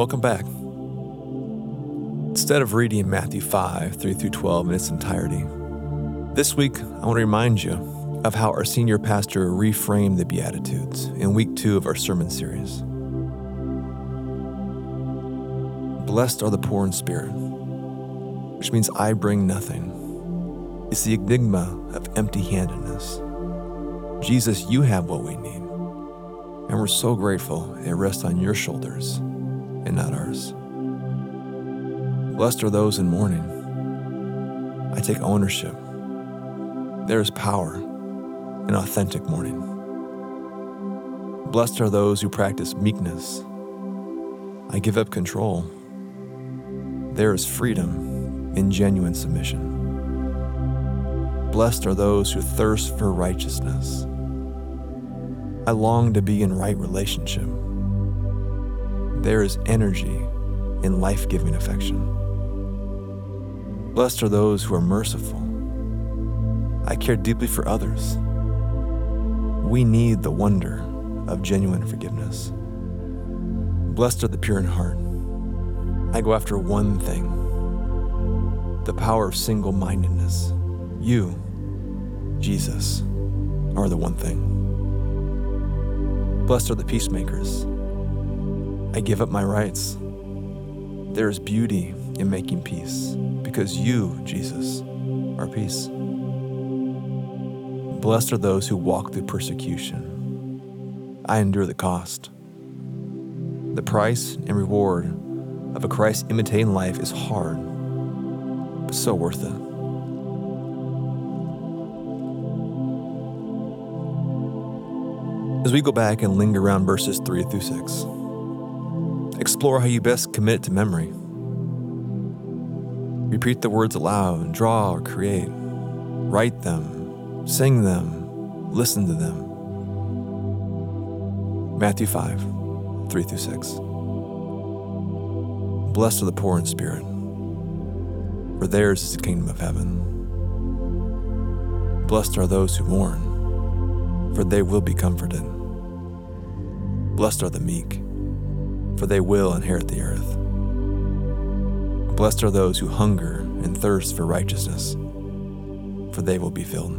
Welcome back. Instead of reading Matthew 5, 3 through 12 in its entirety, this week I want to remind you of how our senior pastor reframed the Beatitudes in week two of our sermon series. Blessed are the poor in spirit, which means I bring nothing. It's the enigma of empty handedness. Jesus, you have what we need. And we're so grateful it rests on your shoulders and not ours. Blessed are those in mourning. I take ownership. There is power in authentic mourning. Blessed are those who practice meekness. I give up control. There is freedom in genuine submission. Blessed are those who thirst for righteousness. I long to be in right relationship. There is energy in life giving affection. Blessed are those who are merciful. I care deeply for others. We need the wonder of genuine forgiveness. Blessed are the pure in heart. I go after one thing the power of single mindedness. You, Jesus, are the one thing. Blessed are the peacemakers. I give up my rights. There is beauty in making peace because you, Jesus, are peace. Blessed are those who walk through persecution. I endure the cost. The price and reward of a Christ imitating life is hard, but so worth it. As we go back and linger around verses 3 through 6, explore how you best commit to memory. Repeat the words aloud, draw or create, write them, sing them, listen to them. Matthew 5 3 through 6. Blessed are the poor in spirit, for theirs is the kingdom of heaven. Blessed are those who mourn for they will be comforted. Blessed are the meek, for they will inherit the earth. Blessed are those who hunger and thirst for righteousness, for they will be filled.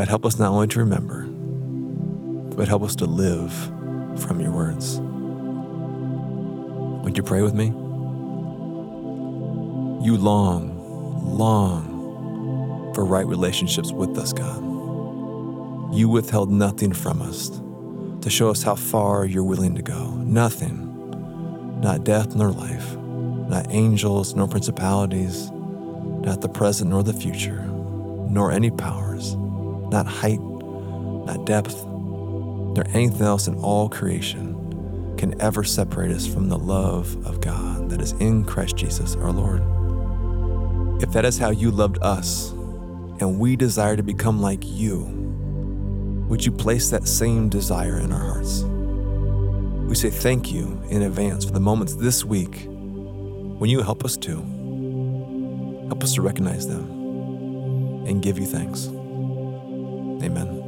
God, help us not only to remember, but help us to live from your words. Would you pray with me? You long, long for right relationships with us, God. You withheld nothing from us to show us how far you're willing to go. Nothing. Not death nor life, not angels nor principalities, not the present nor the future, nor any powers, not height, not depth, nor anything else in all creation can ever separate us from the love of God that is in Christ Jesus our Lord. If that is how you loved us, and we desire to become like you, would you place that same desire in our hearts? We say thank you in advance for the moments this week when you help us to. Help us to recognize them and give you thanks. Amen.